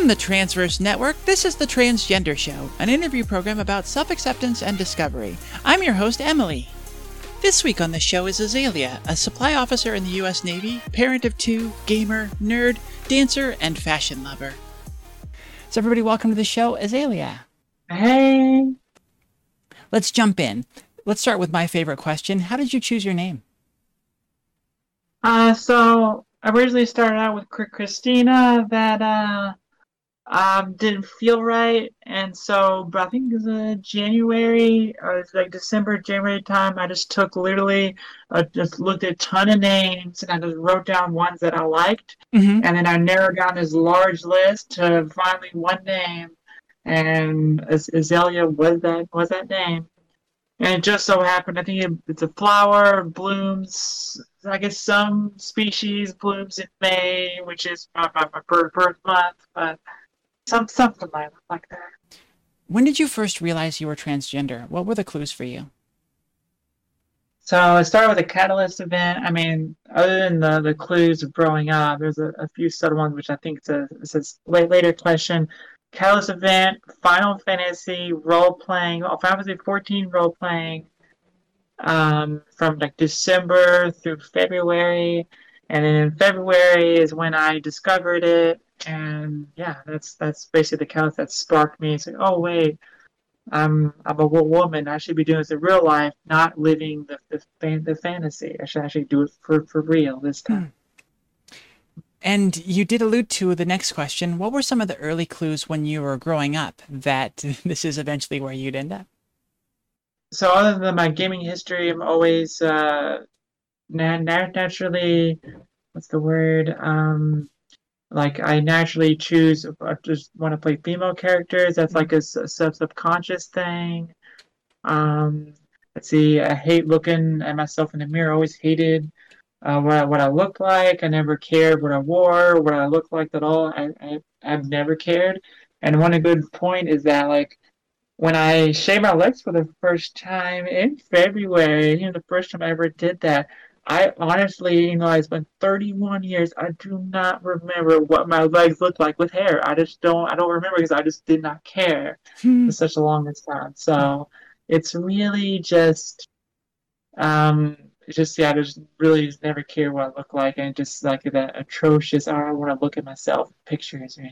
From the Transverse Network, this is The Transgender Show, an interview program about self acceptance and discovery. I'm your host, Emily. This week on the show is Azalea, a supply officer in the U.S. Navy, parent of two, gamer, nerd, dancer, and fashion lover. So, everybody, welcome to the show, Azalea. Hey. Let's jump in. Let's start with my favorite question How did you choose your name? Uh, so I originally started out with Christina that uh um didn't feel right, and so but I think it was uh, January or like December, January time. I just took literally uh, just looked at a ton of names and I just wrote down ones that I liked, Mm-hmm. and then I narrowed down this large list to finally one name, and Azalea was that was that name. And it just so happened, I think it, it's a flower, blooms, I guess some species blooms in May, which is my, my, my birth month, but some, something like, like that. When did you first realize you were transgender? What were the clues for you? So I started with a catalyst event. I mean, other than the, the clues of growing up, there's a, a few subtle ones, which I think it's a, it's a later question. Catalyst event, Final Fantasy role playing, oh, Final Fantasy 14 role playing, um, from like December through February, and then in February is when I discovered it, and yeah, that's that's basically the catalyst that sparked me. It's like, oh wait, I'm I'm a woman. I should be doing this in real life, not living the the, fan, the fantasy. I should actually do it for for real this time. And you did allude to the next question. What were some of the early clues when you were growing up that this is eventually where you'd end up? So other than my gaming history, I'm always uh na- na- naturally what's the word um like I naturally choose I just want to play female characters. That's like a, sub subconscious thing. Um, let's see. I hate looking at myself in the mirror. I always hated uh, what I, what I looked like. I never cared what I wore, what I looked like at all. I, I I've never cared. And one good point is that like when I shaved my legs for the first time in February, you know, the first time I ever did that, I honestly, you know, it's been 31 years. I do not remember what my legs looked like with hair. I just don't, I don't remember because I just did not care for such a long time. So it's really just, um, just, yeah, I just really just never care what I look like. And just like that atrocious, I don't want to look at myself pictures or.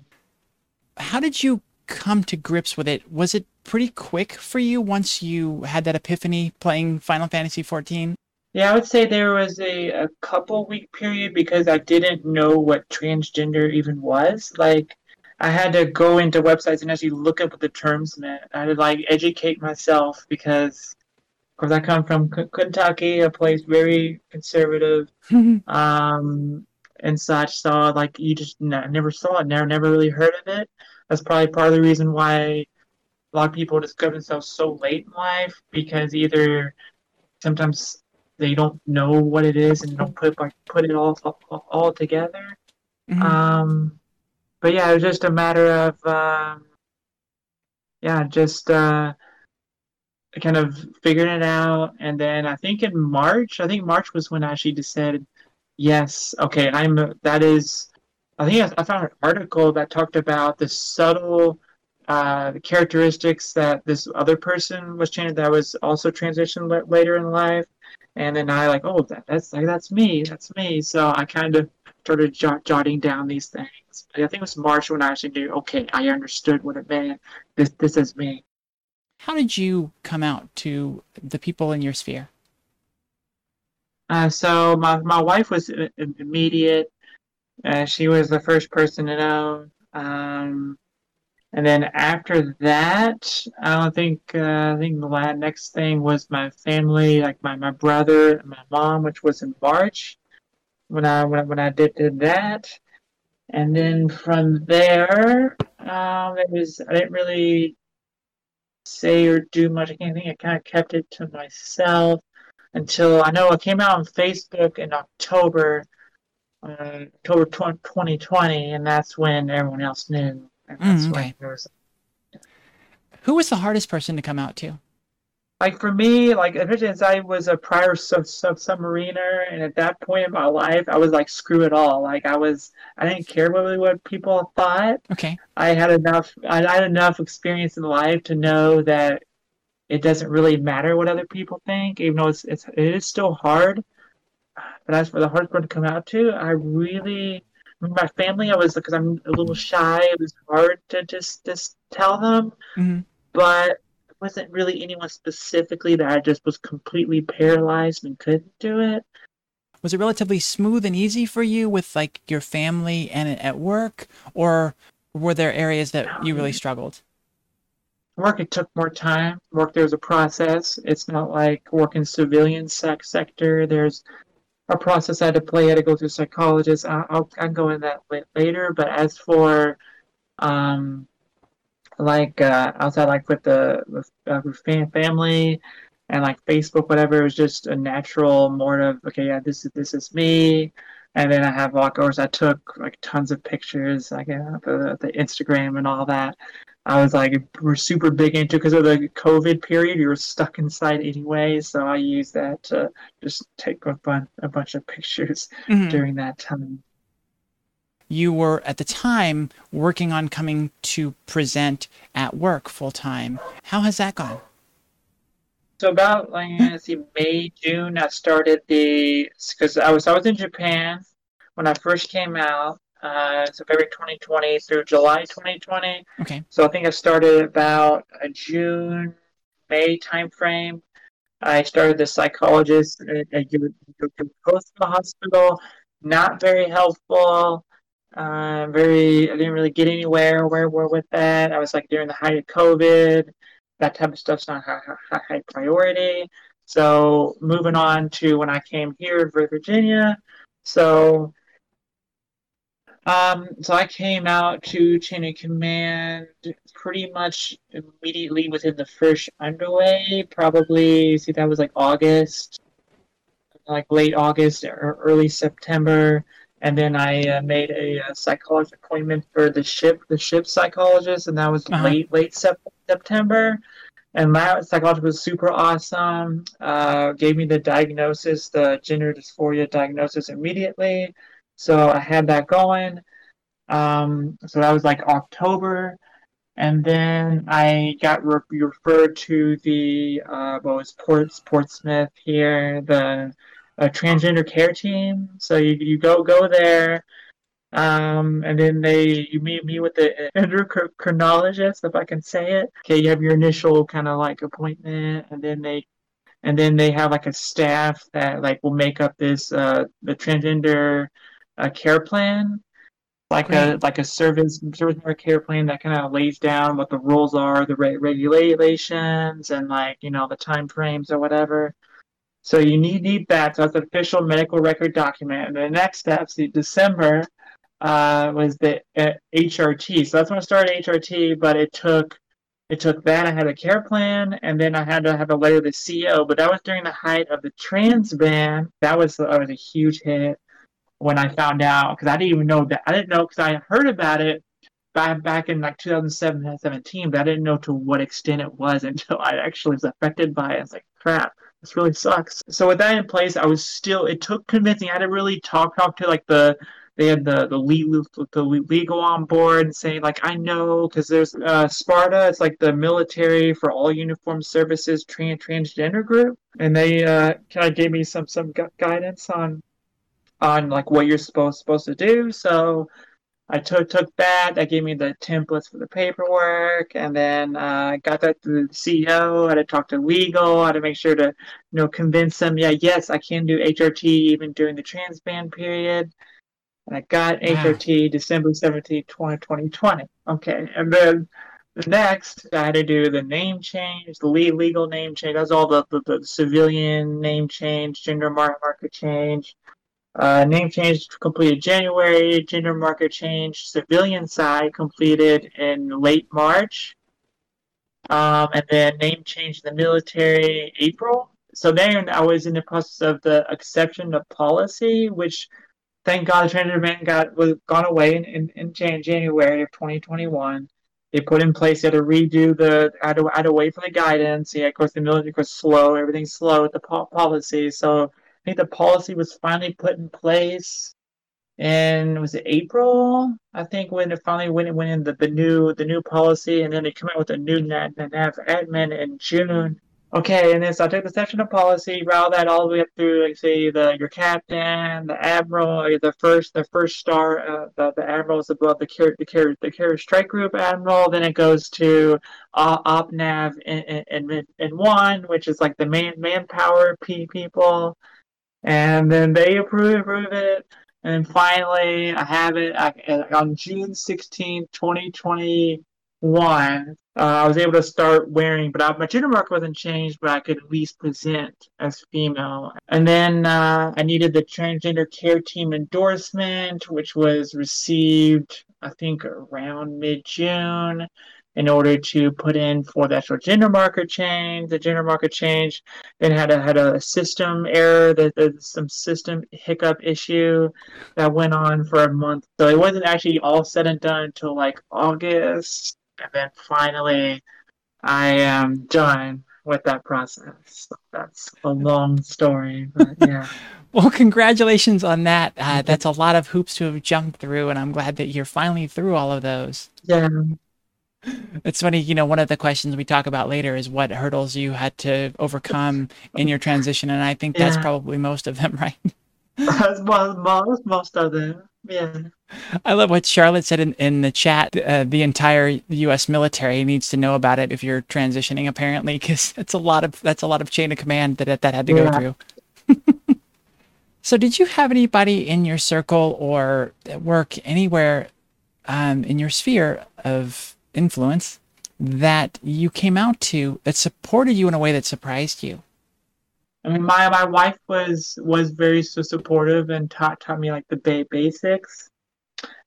How did you come to grips with it? Was it pretty quick for you once you had that epiphany playing Final Fantasy XIV? Yeah, I would say there was a, a couple week period because I didn't know what transgender even was. Like, I had to go into websites and actually look up what the terms meant. I had to like educate myself because, of course, I come from K- Kentucky, a place very conservative, um, and such. So like, you just n- never saw it, never never really heard of it. That's probably part of the reason why a lot of people discover themselves so late in life because either sometimes they don't know what it is and don't put like put it all all, all together. Mhm. Um, but yeah, it was just a matter of um, yeah, just uh, kind of figuring it out. And then I think in March, I think March was when I actually decided, yes, okay, I'm that is. I think I, I found an article that talked about the subtle uh, the characteristics that this other person was changed that was also transitioned la- later in life. And then I like, oh, that, that's like that's me, that's me. So I kind of started jot, jotting down these things. I think it was March when I actually knew, okay, I understood what it meant. This this is me. How did you come out to the people in your sphere? Uh, so my my wife was immediate. Uh, she was the first person to know. Um, and then after that, I don't think uh, I think the next thing was my family, like my, my brother and my mom, which was in March when I when I, when I did, did that. And then from there, um, it was I didn't really say or do much. I can't think. I kind of kept it to myself until I know it came out on Facebook in October, uh, October 2020, and that's when everyone else knew. And that's Mm, okay. there was Who was the hardest person to come out to? like for me, like as I was a prior sub, sub submariner, and at that point in my life, I was like, screw it all. Like I was, I didn't care really what people thought. Okay. I had enough, I had enough experience in life to know that it doesn't really matter what other people think, even though it's, it's it is still hard. But as for the hard part to come out to, I really, my family, I was because I'm a little shy. It was hard to just just tell them, hmm but it wasn't really anyone specifically that I just was completely paralyzed and couldn't do it. Was it relatively smooth and easy for you with like your family and at work, or were there areas that you really struggled? Work it took more time. Work there's a process. It's not like working civilian sec- sector. There's a process I had to play. I had to go through psychologists. I- I'll I'll go in that later. But as for um like uh, outside like with the with, uh, with family and like Facebook, whatever. It was just a natural more of okay, yeah, this is this is me. And then I have walkovers. I took like tons of pictures, like uh, the the Instagram and all that. I was like, we're super big into because of the COVID period. You were stuck inside anyway, so I used that to just take a bunch a bunch of pictures hmm during that time. You were at the time working on coming to present at work full time. How has that gone? So about like let's see, May, June, I started the because I was I was in Japan when I first came out. Uh, so February 2020 through July 2020. Okay. So I think I started about a June, May timeframe. I started the psychologist at, at U- U- Coast the hospital. Not very helpful. Uh, very, I didn't really get anywhere where we're with that. I was like during the height of COVID, that type of stuff's not high, high, high priority. So moving on to when I came here to Virginia. So um, so I came out to chain of command pretty much immediately within the first underway. Probably, see, that was like August, like late August or early September. And then I uh, made a, uh psychologist appointment for the ship, the ship psychologist, and that was Uh-huh. late, late sep- September. And my psychologist was super awesome. Uh, gave me the diagnosis, the gender dysphoria diagnosis immediately. So I had that going. Um, so that was like October. And then I got re- referred to the uh, what was Port Portsmouth here, the uh, transgender care team. So you you go go there, um, and then they you meet me with the endocrinologist, if I can say it. Okay, you have your initial kind of like appointment, and then they and then they have like a staff that like will make up this uh the transgender uh, care plan like Great. a like a service service member care plan that kind of lays down what the rules are, the re- regulations, and like you know the time frames or whatever. So you need need that. So that's an official medical record document. And the next steps, the December, uh, was the uh, HRT. So that's when I started HRT, but it took it took that. I had a care plan, and then I had to have a letter to the CEO. But that was during the height of the trans ban. That was that was a huge hit when I found out because I didn't even know that I didn't know because I heard about it back back in like 2017, but I didn't know to what extent it was until I actually was affected by it. It's like crap, this really sucks. So with that in place, I was still. It took convincing. I had to really talk talk to like the. They had the the legal the legal on board and saying like I know because there's uh, Sparta. It's like the military for all uniformed services trans transgender group, and they uh, kind of gave me some some gu- guidance on on like what you're supposed supposed to do. So I took took that. That gave me the templates for the paperwork, and then uh, got that to the CEO. I had to talk to legal. I had to make sure to you know convince them. Yeah, yes, I can do HRT even during the trans ban period. And I got Wow. HRT December 17th, 2020. Okay, and then. The next, I had to do the name change, the legal name change. That's all the, the, the civilian name change, gender mar- marker change, uh, name change completed January, gender marker change civilian side completed in late March, um, and then name change the military April. So then I was in the process of the exception to policy, which thank God the transgender ban got was gone away in, in, in Jan- January of 2021. they put in place. They had to redo the. I had to, had to wait for the guidance. Yeah, of course, the military was slow. Everything's slow with the po- policy. So Think the policy was finally put in place. And was it April? I think when it finally went went in the, the new the new policy, and then they come out with a new NAVADMIN in June. Okay, and then so I took the section of policy, route that all the way up through, like say the your captain, the admiral, or the first the first star, uh, the the admiral is above the carrier the the strike group admiral. Then it goes to uh, OPNAV in, in, in one, which is like the man manpower p people, and then they approve approve it. And finally, I have it I, on June 16, 2021 uh, I was able to start wearing, but I, my gender marker wasn't changed, but I could at least present as female. And then uh, I needed the transgender care team endorsement, which was received, I think, around mid June. In order to put in for the actual gender marker change, the gender marker change, then had a had a system error, that some system hiccup issue that went on for a month. So it wasn't actually all said and done until like August and then finally I am done with that process. That's a long story, but yeah. well, congratulations on that. Uh, that's a lot of hoops to have jumped through, and I'm glad that you're finally through all of those. Yeah. It's funny, you know, one of the questions we talk about later is what hurdles you had to overcome in your transition, and I think that's yeah. probably most of them, right? That's most, most of them. Yeah. I love what Charlotte said in, in the chat. Uh, the entire U.S. military needs to know about it if you're transitioning, apparently, because that's a lot of that's a lot of chain of command that that had to yeah. go through. so, did you have anybody in your circle or at work anywhere um, in your sphere of influence that you came out to that supported you in a way that surprised you? I mean, my my wife was was very so supportive and taught taught me like the ba- basics.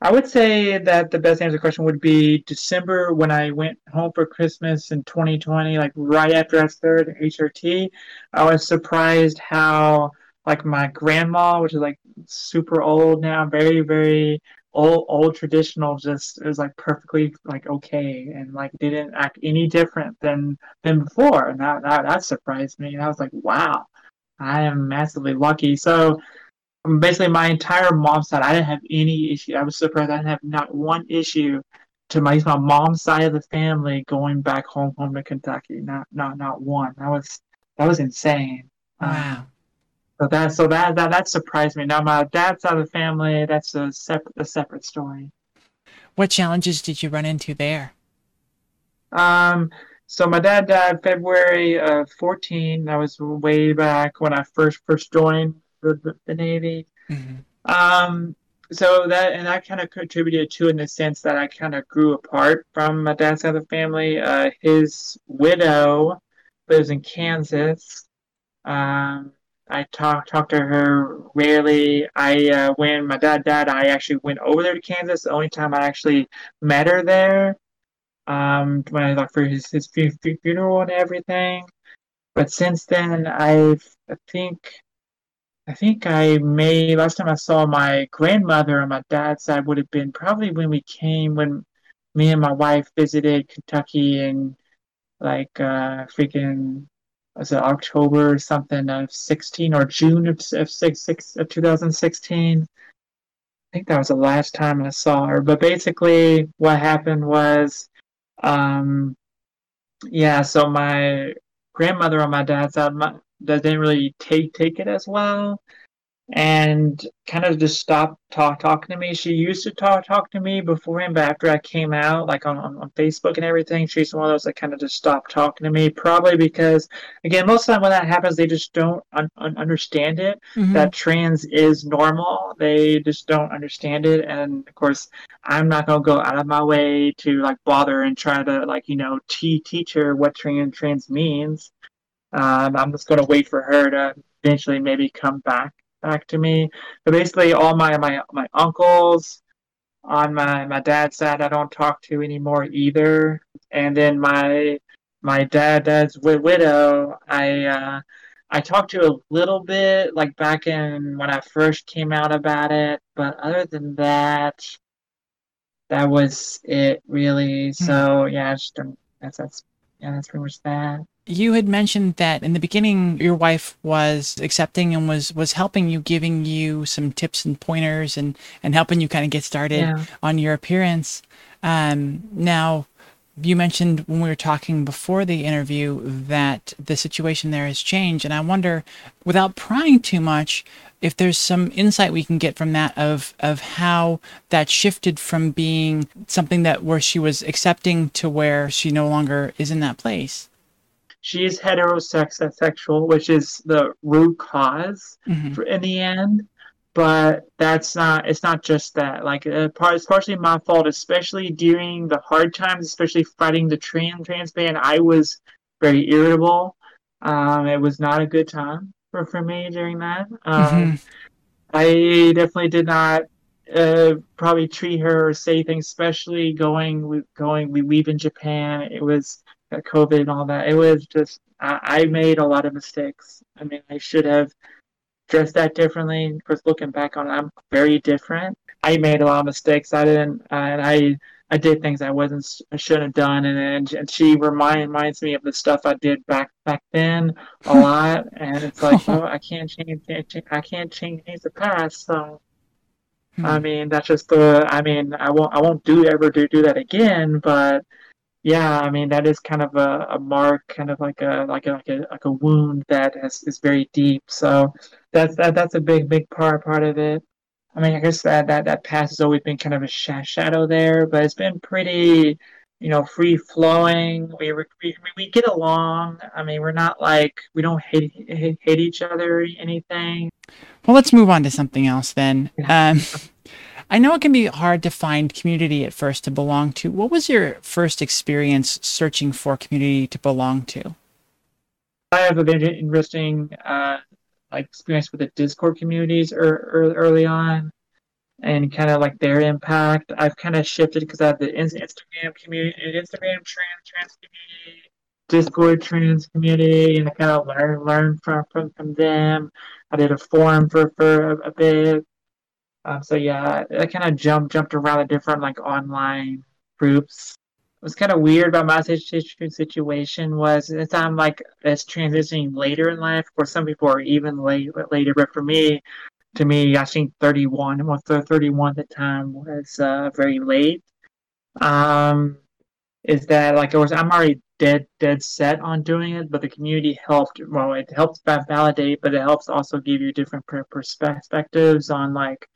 I would say that the best answer to the question would be December when I went home for Christmas in 2020, like right after I started HRT. I was surprised how like my grandma, which is like super old now, very very old old traditional, just is like perfectly like okay and like didn't act any different than than before, and that that, that surprised me. And I was like, wow, I am massively lucky. So um, basically, my entire mom's side, I didn't have any issue. I was surprised I didn't have not one issue to my my mom's side of the family going back home home to Kentucky. Not not not one. That was that was insane. Wow. Um, so that so that that that surprised me. Now my dad's side of the family, that's a separate a separate story. What challenges did you run into there? Um, so my dad died February of 14. That was way back when I first first joined the, the, the Navy. Mm-hmm. Um, so that and that kind of contributed to in the sense that I kind of grew apart from my dad's side of the family. Uh, his widow lives in Kansas. Um, I talk talk to her rarely. I uh, when my dad died, I actually went over there to Kansas. The only time I actually met her there um, when I like for his his funeral and everything. But since then, I've I think I think I may last time I saw my grandmother on my dad's side would have been probably when we came when me and my wife visited Kentucky and like uh freaking was it October or something of 16 or June of, of, six, six, of 2016. I think that was the last time I saw her. But basically, what happened was um, yeah, so my grandmother on my dad's side my, didn't really take take it as well and kind of just stopped talk, talking to me. She used to talk talk to me beforehand, but after I came out, like on, on, on Facebook and everything, she's one of those that kind of just stopped talking to me. Probably because, again, most of the time when that happens, they just don't un- un- understand it. Mm-hmm. That trans is normal. They just don't understand it, and of course, I'm not gonna go out of my way to like bother and try to like you know t- teach her what trans trans means. Um, I'm just gonna wait for her to eventually maybe come back back to me. But basically, all my my my uncles on my my dad's side, I don't talk to anymore either. And then my my dad dad's widow, I uh, I talked to a little bit, like back in when I first came out about it. But other than that, that was it really. So yeah, just that's that's yeah, that's pretty much that. You had mentioned that in the beginning your wife was accepting and was was helping you, giving you some tips and pointers and and helping you kind of get started Yeah. on your appearance. Um, now, you mentioned when we were talking before the interview that the situation there has changed, and I wonder, without prying too much, if there's some insight we can get from that of of how that shifted from being something that where she was accepting to where she no longer is in that place. She is heterosexual, which is the root cause Mhm. for, in the end. But that's not. It's not just that. Like uh, part, it's partially my fault, especially during the hard times, especially fighting the trans trans ban. I was very irritable. Um, it was not a good time for, for me during that. Um, Mhm. I definitely did not uh, probably treat her or say things, especially going going we leave in Japan. It was uh, COVID and all that. It was just I, I made a lot of mistakes. I mean, I should have dressed that differently. Course, looking back on it, I'm very different. I made a lot of mistakes. I didn't, uh, and I I did things I wasn't I shouldn't have done, and and, and she remind, reminds me of the stuff I did back back then a lot, and it's like, oh, I can't change, can't change I can't change the past. So I Hmm. mean, that's just the. I mean, I won't I won't do ever do do that again, but. Yeah, I mean that is kind of a, a mark, kind of like a like a like a like a wound that has, is very deep. So that's that that's a big big part part of it. I mean, I guess that that that past has always been kind of a sh- shadow there, but it's been pretty, you know, free flowing. We, we we we get along. I mean, we're not like we don't hate hate, hate each other or anything. Well, let's move on to something else then. Um, I know it can be hard to find community at first to belong to. What was your first experience searching for community to belong to? I have a very interesting uh like experience with the Discord communities er, er, early on. and kind of like their impact. I've kind of shifted because I have the Instagram community, Instagram trans trans community, Discord trans community, and I kind of learn learn from from from them. I did a forum for for a, a bit. Um, so yeah, I kind of jumped jumped around the different like online groups. Was kind of weird about my situation was as I'm like it's transitioning later in life. Of course, some people are even late later, but for me, to me, I think 31, well, th- 31 at the time was uh, very late. Um, is that like, was, I'm already dead, dead set on doing it, but the community helped. Well, it helps validate, but it helps also give you different perspectives on like,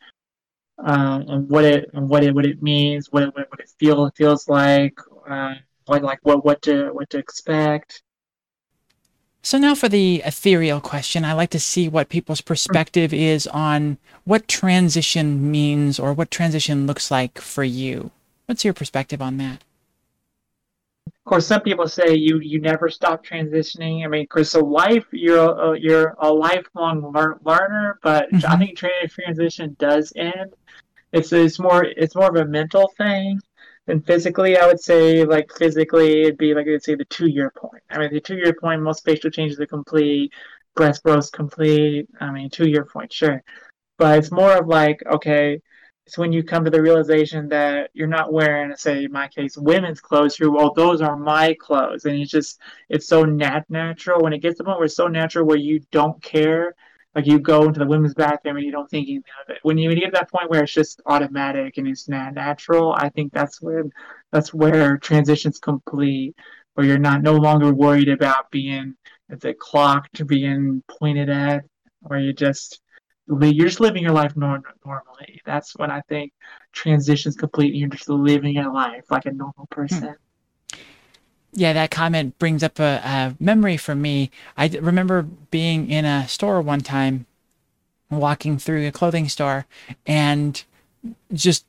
um, on what it, on what it, what it means, what it, what it feel, feels like, uh, what, like, what, what to, what to expect. So now for the ethereal question, I like to see what people's perspective is on what transition means or what transition looks like for you. What's your perspective on that? Of course, some people say you you never stop transitioning. I mean, because so life you're a, you're a lifelong learner, but I Mhm. think transition does end. It's it's more it's more of a mental thing than physically. I would say like physically it'd be like I'd say the two year point. I mean, the two year point, most facial changes are complete, breast growth complete. I mean, two year point, sure but it's more of like okay it's when you come to the realization that you're not wearing say in my case women's clothes you're well those are my clothes and it's just it's so nat- natural when it gets to the point where it's so natural where you don't care like you go into the women's bathroom and you don't think anything of it when you, when you get to that point where it's just automatic and it's not natural i think that's when that's where transition's complete where you're not no longer worried about being it's a clocked being pointed at where you just you're just living your life nor- normally. That's when I think transition's complete. And you're just living your life like a normal hmm. person. Yeah, that comment brings up a, a memory for me. I remember being in a store one time, walking through a clothing store, and just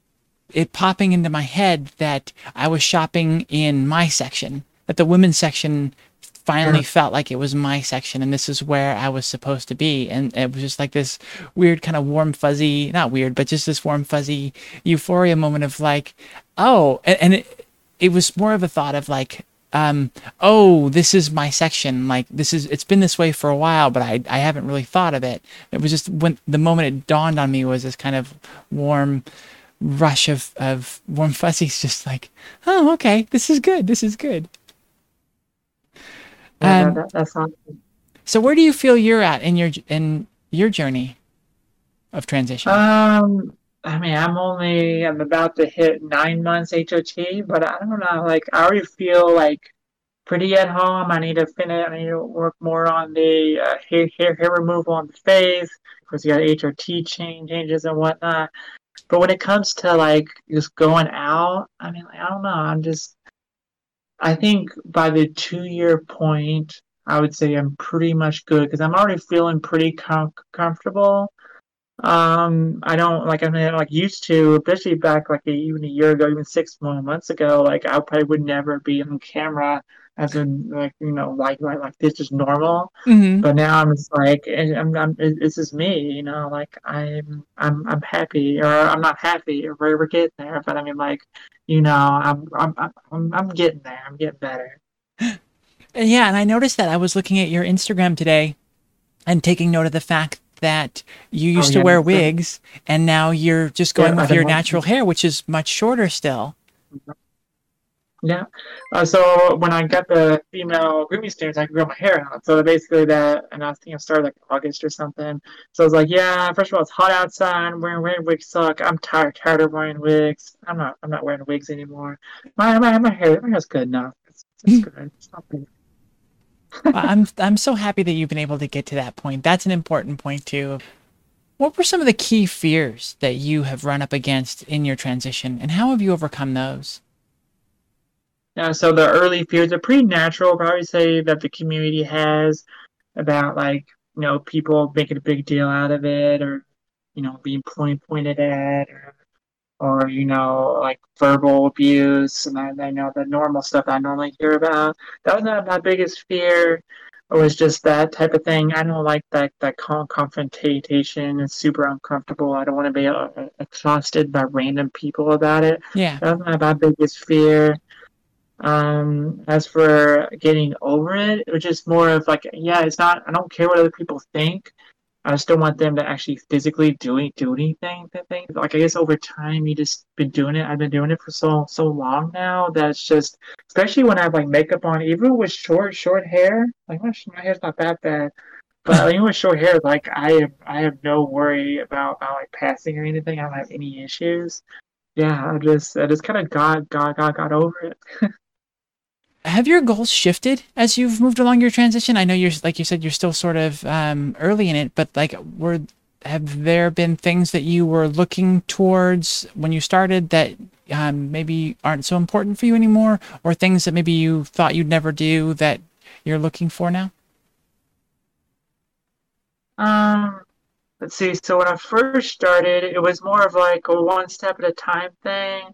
it popping into my head that I was shopping in my section, that the women's section finally Sure. felt like it was my section and this is where I was supposed to be. And it was just like this weird kind of warm fuzzy, not weird, but just this warm fuzzy euphoria moment of like, oh, and, and it, it was more of a thought of like, um, oh, this is my section. Like this is, it's been this way for a while, but I, I haven't really thought of it. It was just when the moment it dawned on me was this kind of warm, rush of, of warm fuzzies, just like, oh, okay, this is good. This is good. Um, that, that's awesome. So where do you feel you're at in your in your journey of transition? Um, I mean, I'm only I'm about to hit nine months HRT, but I don't know. Like, I already feel like pretty at home. I need to finish. I need to work more on the uh, hair, hair hair removal on the face. Of course, you got HRT change changes and whatnot. But when it comes to like just going out, I mean, like, I don't know. I'm just. I think by the two year point, I would say I'm pretty much good because I'm already feeling pretty com- comfortable. Um, I don't like I'm not, like used to, especially back like a, even a year ago, even six more months ago. Like I probably would never be on camera as in like you know like like like this is normal. hmm But now I'm just like I'm, I'm it- this is me, you know. Like I'm I'm I'm happy, or I'm not happy, or we're, we're getting there. But I mean, like you know, I'm I'm I'm I'm I'm getting there. I'm getting better. Yeah, and I noticed that I was looking at your Instagram today and taking note of the fact that you used to yeah, wear wigs and now you're just going Yeah, with your natural hair, which is much shorter still. Yeah. Uh, so when I got the female grooming standards, I could grow my hair out. So basically that, and I think I started like August or something. So I was like, yeah, first of all, it's hot outside. Wearing wearing wigs suck. I'm tired tired of wearing wigs. I'm not I'm not wearing wigs anymore. My my my hair my hair's good enough. It's, it's good. It's not bad. I'm I'm so happy that you've been able to get to that point. That's an important point too. What were some of the key fears that you have run up against in your transition, and how have you overcome those? Yeah, so the early fears are pretty natural. Probably say that the community has about like you know people making a big deal out of it, or you know being point, pointed at, or or you know like verbal abuse, and I, I know the normal stuff I normally hear about. That was not my biggest fear. It was just that type of thing. I don't like that that confrontation. It's super uncomfortable. I don't want to be uh, accosted by random people about it. Yeah. That's not my biggest fear. Um, as for getting over it, it was just more of like, yeah, it's not. I don't care what other people think. I just don't want them to actually physically do do anything. I think, like, I guess over time, you just been doing it. I've been doing it for so so long now that it's just, especially when I have like makeup on, even with short short hair. Like my my hair's not that bad, but even with short hair, like I have I have no worry about, about like passing or anything. I don't have any issues. Yeah, I just I just kind of got got got got over it. Have your goals shifted as you've moved along your transition? I know you're like you said you're still sort of um, early in it, but like were have there been things that you were looking towards when you started that um, maybe aren't so important for you anymore, or things that maybe you thought you'd never do that you're looking for now? Um, let's see. So when I first started, it was more of like a one step at a time thing.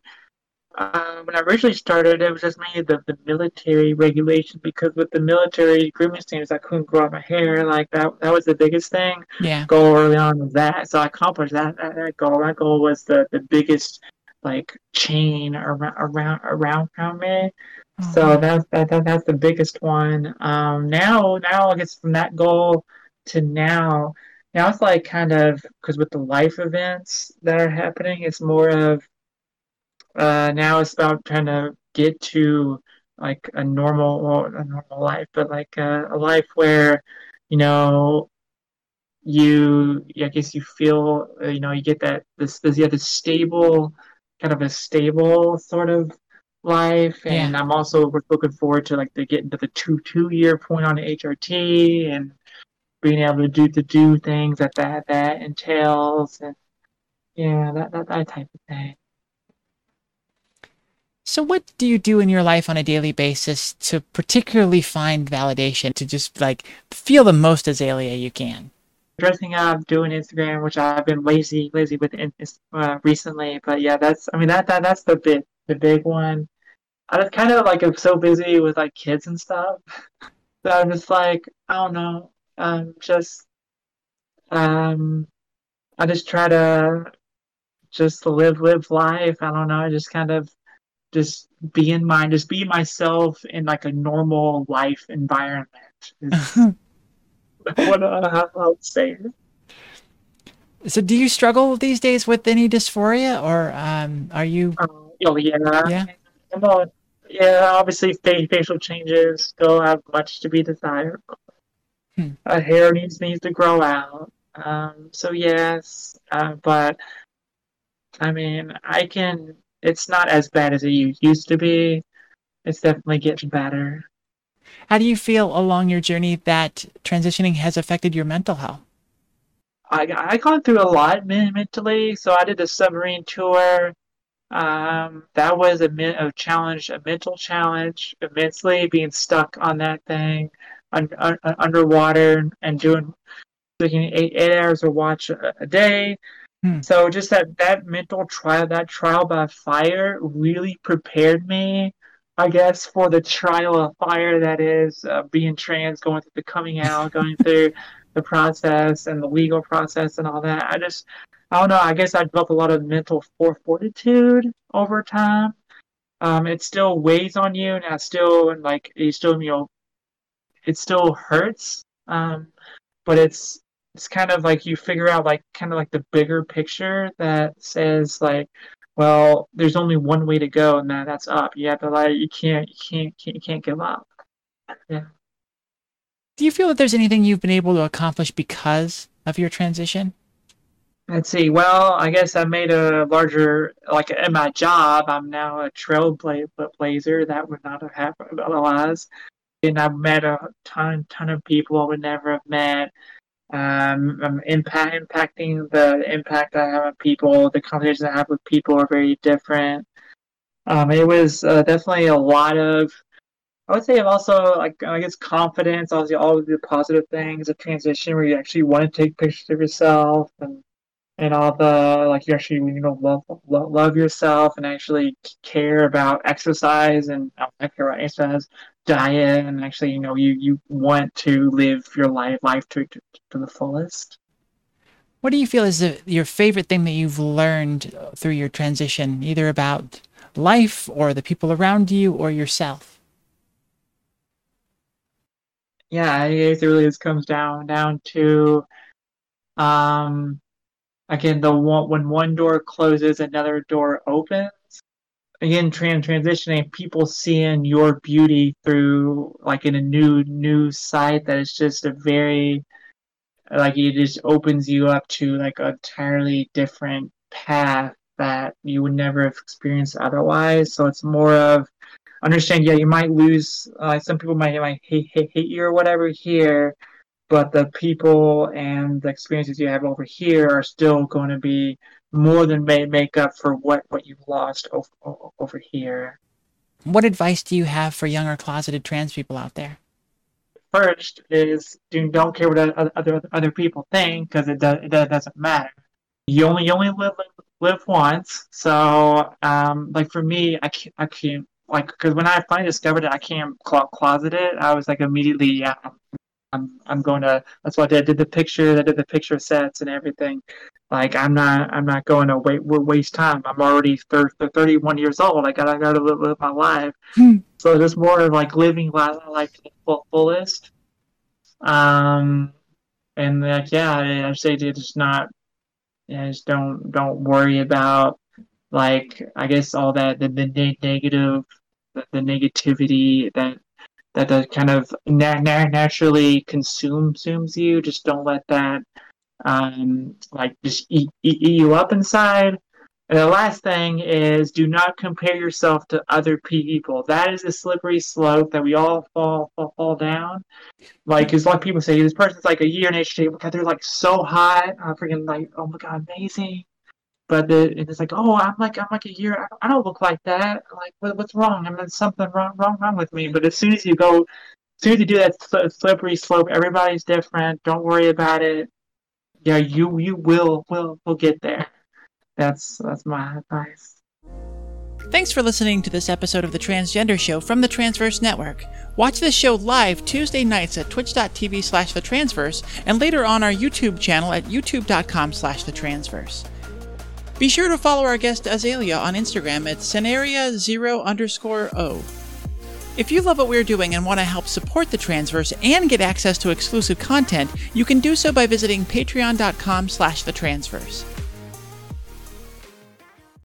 Uh, when I originally started, it was just mainly the, the military regulation because with the military grooming standards, I couldn't grow out my hair. Like that, that was the biggest thing. Yeah. Goal early on was that. So I accomplished that, that, that goal. That goal was the, the biggest like chain around around around around me. So that's that, that that's the biggest one. Um, now now I guess from that goal to now, now it's like kind of because with the life events that are happening, it's more of uh, now it's about trying to get to like a normal well, a normal life, but like a, a life where you know you I guess you feel uh, you know you get that this this yeah this stable kind of a stable sort of life and Yeah. I'm also looking forward to like to getting to the two two year point on the HRT and being able to do to do things that that that entails and yeah that that, that type of thing. So, what do you do in your life on a daily basis to particularly find validation, to just like feel the most Azalea you can? dressing up, doing Instagram, which I've been lazy, lazy with uh, recently. But yeah, that's I mean that that that's the big the big one. I just kind of like I'm so busy with like kids and stuff that I'm just like I don't know. Um, just um, I just try to just live live life. I don't know. I just kind of just be in mind, just be myself in like a normal life environment. What uh, I would say. So, do you struggle these days with any dysphoria, or um, are you? Oh, oh yeah. Yeah. Well, yeah, obviously facial changes still have much to be desired. Hmm. Uh, hair needs needs to grow out. Um, so yes, uh, but I mean, I can. It's not as bad as it used to be. It's definitely getting better. How do you feel along your journey that transitioning has affected your mental health? I I gone through a lot mentally. So I did the submarine tour. Um, that was a, a challenge, a mental challenge immensely, being stuck on that thing un- un- underwater and doing taking eight, eight hours of watch a, a day. Hmm. So just that that mental trial, that trial by fire, really prepared me, I guess, for the trial of fire that is uh, being trans, going through the coming out, going through the process and the legal process and all that. I just, I don't know. I guess I developed a lot of mental fortitude over time. Um, it still weighs on you, and I still and like you still you know, it still hurts. Um, but it's it's kind of like you figure out like kind of like the bigger picture that says like, well, there's only one way to go, and that that's up. You have to like you can't you can't, can't you can't give up. Yeah. Do you feel that there's anything you've been able to accomplish because of your transition? Let's see. Well, I guess I made a larger, like in my job, I'm now a trailblazer. That would not have happened otherwise. And I've met a ton, ton of people I would never have met. Um, I'm impact, impacting the impact I have on people. The conversations I have with people are very different. Um, it was uh, definitely a lot of I would say also like I guess confidence, obviously all of the positive things, a transition where you actually want to take pictures of yourself and and all the like you actually you know love love, love yourself and actually care about exercise and uh, care about exercise, diet, and actually you know you you want to live your life life to to, to the fullest. What do you feel is the, your favorite thing that you've learned through your transition, either about life or the people around you or yourself? Yeah, it really just comes down down to um again the one when one door closes, another door opens. Again, trans transitioning, people seeing your beauty through like in a new new sight that is just a very like it just opens you up to like an entirely different path that you would never have experienced otherwise. So it's more of understand. Yeah, you might lose. Uh, some people might might hate, hate hate you or whatever here, but the people and the experiences you have over here are still going to be more than may make up for what what you've lost over, over here. What advice do you have for younger closeted trans people out there? First is do don't care what other other people think because it does it doesn't matter. You only you only live live once, so um, like for me, I can't, I can't like because when I finally discovered it, I can't closet it. I was like immediately, yeah, I'm I'm going to. That's why I did, did the picture. I did the picture sets and everything. Like I'm not I'm not going to wait waste time. I'm already 30, 31 years old. I got I got to live, live my life. Hmm. So just more of like living life life to the fullest. Um, and like yeah, I, I say just not. Yeah, just don't don't worry about like I guess all that the, the negative the, the negativity that that that kind of na- na- naturally consumes you. Just don't let that um, like just eat, eat, eat you up inside. And the last thing is do not compare yourself to other people. That is a slippery slope that we all fall fall, fall down. Like, because a lot of people say this person's like a year in HT, because they're like so hot, I'm freaking like, oh my god, amazing but the, it's like, oh, I'm like, I'm like a year. I don't look like that. Like, what, what's wrong? I mean, something wrong, wrong, wrong with me. But as soon as you go, as soon as you do that slippery slope, everybody's different. Don't worry about it. Yeah, you you will will will get there. That's that's my advice. Thanks for listening to this episode of The Transgender Show from the Transverse Network. Watch this show live Tuesday nights at twitch.tv slash the transverse and later on our YouTube channel at youtube.com slash the transverse. Be sure to follow our guest Azalea on Instagram at Scenaria0 underscore O. If you love what we're doing and want to help support the Transverse and get access to exclusive content, you can do so by visiting patreon.com slash the Transverse.